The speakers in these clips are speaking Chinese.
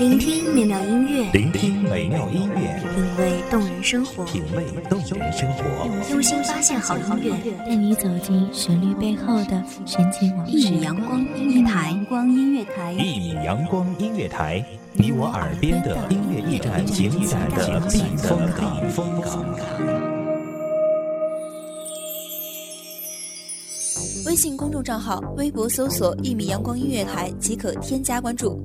聆听美妙音乐，聆听美妙音乐，品味动人生活，品味动人生活，用心发现好音乐，带你走进旋律背后的神奇往事。一米阳光音乐台，阳光音乐台，一米阳光音乐台，你我耳边的音乐驿站，精彩的避风港。微信公众账号、微博搜索“一米阳光音乐台”即可添加关注。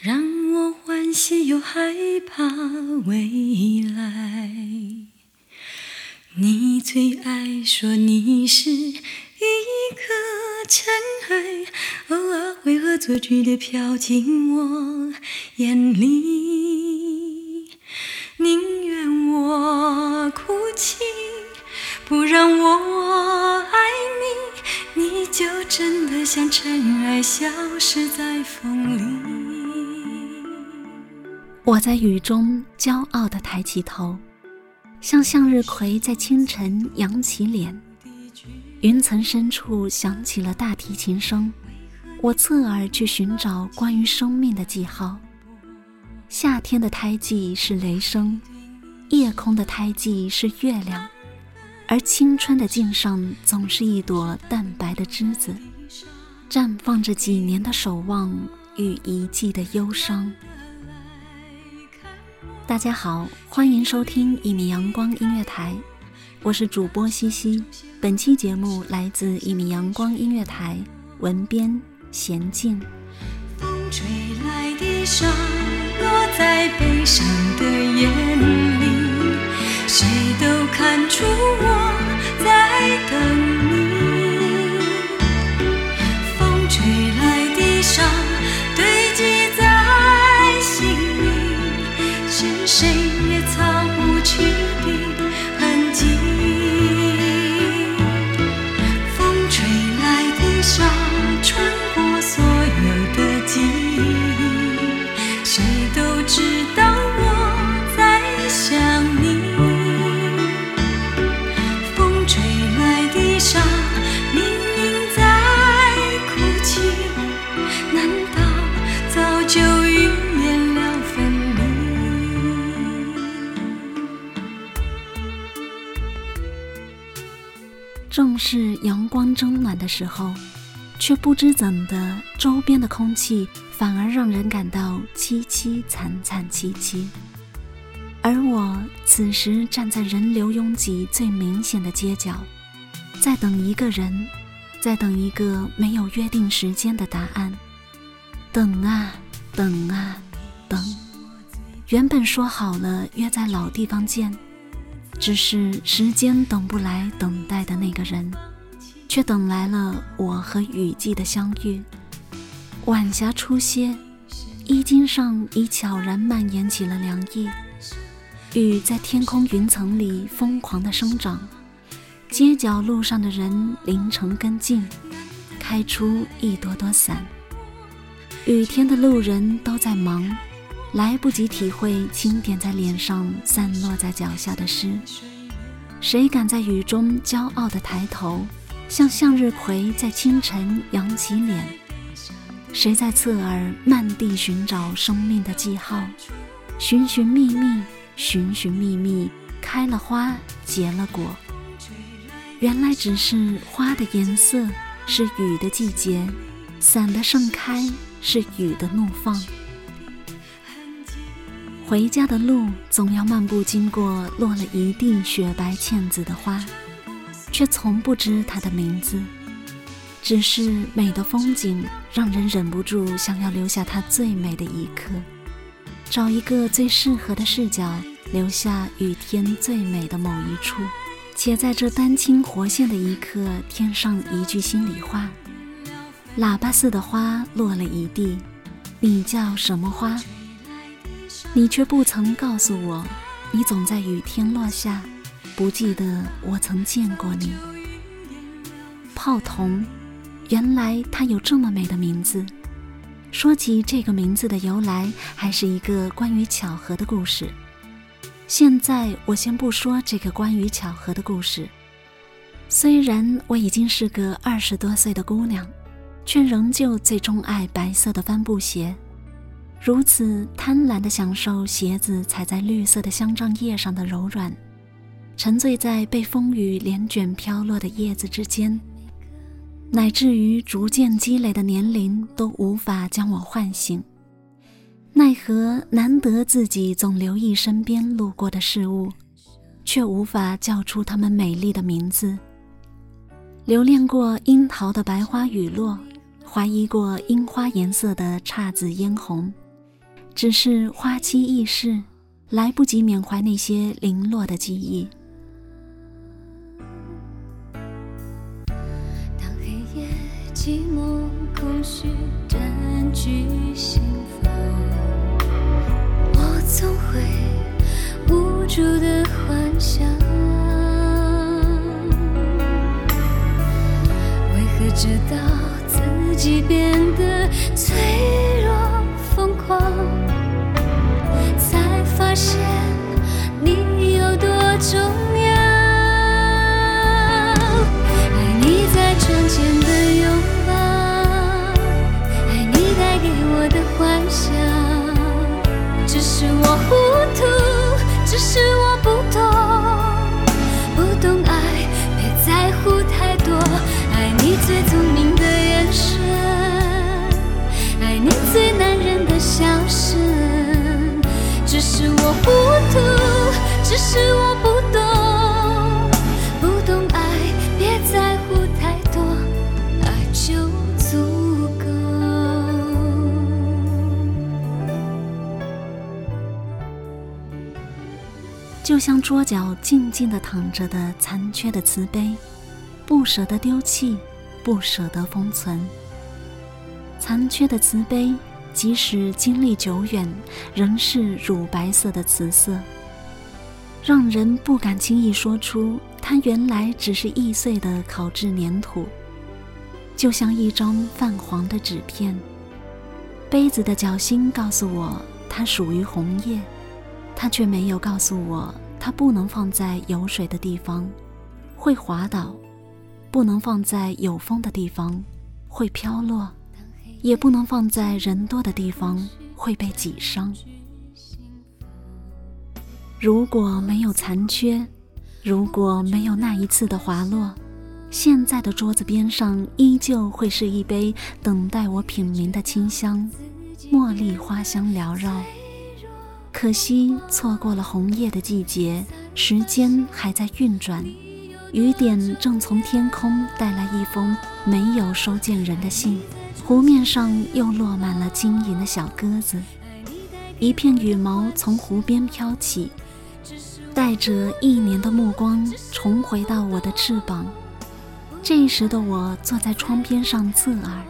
让我欢喜又害怕未来。你最爱说你是一颗尘埃，偶尔会恶作剧的飘进我眼里，宁愿我哭泣。不让我爱你，你就真的像尘埃，消失在风里。我在雨中骄傲地抬起头，像向日葵在清晨扬起脸。云层深处响起了大提琴声，我侧耳去寻找关于生命的记号。夏天的胎记是雷声，夜空的胎记是月亮。而青春的茎上总是一朵淡白的栀子，绽放着几年的守望与一季的忧伤。大家好，欢迎收听一米阳光音乐台，我是主播西西。本期节目来自一米阳光音乐台，文编娴静。风吹来的沙，落在悲伤的眼里，谁都看出我。正是阳光正暖的时候，却不知怎的，周边的空气反而让人感到凄凄惨惨戚戚。而我此时站在人流拥挤最明显的街角，在等一个人，在等一个没有约定时间的答案。等啊等啊等，原本说好了约在老地方见。只是时间等不来等待的那个人，却等来了我和雨季的相遇。晚霞初歇，衣襟上已悄然蔓延起了凉意。雨在天空云层里疯狂地生长，街角路上的人淋成跟进，开出一朵朵伞。雨天的路人都在忙。来不及体会轻点在脸上、散落在脚下的诗，谁敢在雨中骄傲地抬头，像向日葵在清晨扬起脸？谁在侧耳漫地寻找生命的记号？寻寻觅觅，寻寻觅觅，开了花，结了果。原来只是花的颜色是雨的季节，伞的盛开是雨的怒放。回家的路总要漫步经过落了一地雪白茜子的花，却从不知它的名字。只是美的风景让人忍不住想要留下它最美的一刻，找一个最适合的视角，留下雨天最美的某一处，且在这丹青活现的一刻添上一句心里话。喇叭似的花落了一地。你叫什么花，你却不曾告诉我，你总在雨天落下，不记得我曾见过你。泡桐，原来它有这么美的名字。说起这个名字的由来，还是一个关于巧合的故事。现在我先不说这个关于巧合的故事。虽然我已经是个二十多岁的姑娘，却仍旧最钟爱白色的帆布鞋，如此贪婪地享受鞋子踩在绿色的香樟叶上的柔软，沉醉在被风雨连卷飘落的叶子之间，乃至于逐渐积累的年龄都无法将我唤醒。奈何难得自己总留意身边路过的事物，却无法叫出它们美丽的名字。留恋过樱桃的白花雨落，怀疑过樱花颜色的姹紫嫣红，只是花期易逝，来不及缅怀那些零落的记忆。当黑夜寂寞空虚占据心房，我总会无助的幻想。直到自己变得脆弱就像桌角静静地躺着的残缺的瓷杯。不舍得丢弃，不舍得封存。残缺的瓷杯，即使经历久远，仍是乳白色的瓷色，让人不敢轻易说出它原来只是易碎的烤制粘土。就像一张泛黄的纸片，杯子的脚心告诉我它属于红叶，它却没有告诉我它不能放在有水的地方，会滑倒。不能放在有风的地方，会飘落；也不能放在人多的地方，会被挤伤。如果没有残缺，如果没有那一次的滑落，现在的桌子边上依旧会是一杯等待我品茗的清香，茉莉花香缭绕。可惜错过了红叶的季节，时间还在运转。雨点正从天空带来一封没有收件人的信，湖面上又落满了晶莹的小鸽子。一片羽毛从湖边飘起，带着一年的目光重回到我的翅膀。这时的我坐在窗边上侧耳，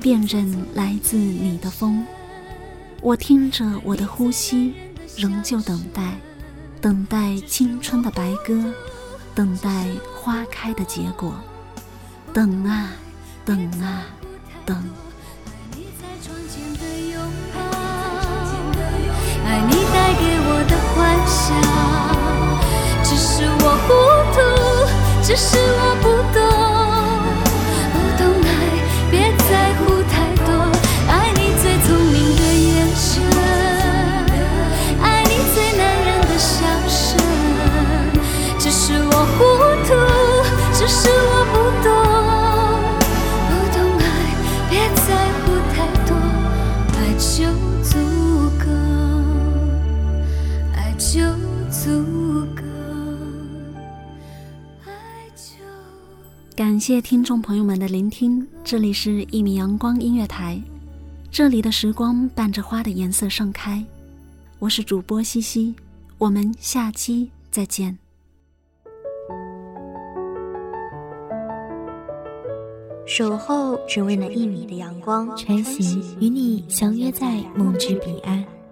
辨认来自你的风。我听着我的呼吸，仍旧等待，等待青春的白鸽。等待花开的结果，等啊，等啊，等。爱你带给我的幻想，只是我糊涂，只是我不懂。感谢听众朋友们的聆听，这里是《一米阳光音乐台》，这里的时光伴着花的颜色盛开，我是主播西西，我们下期再见。守候只为那一米的阳光，穿行与你相约在梦之彼岸。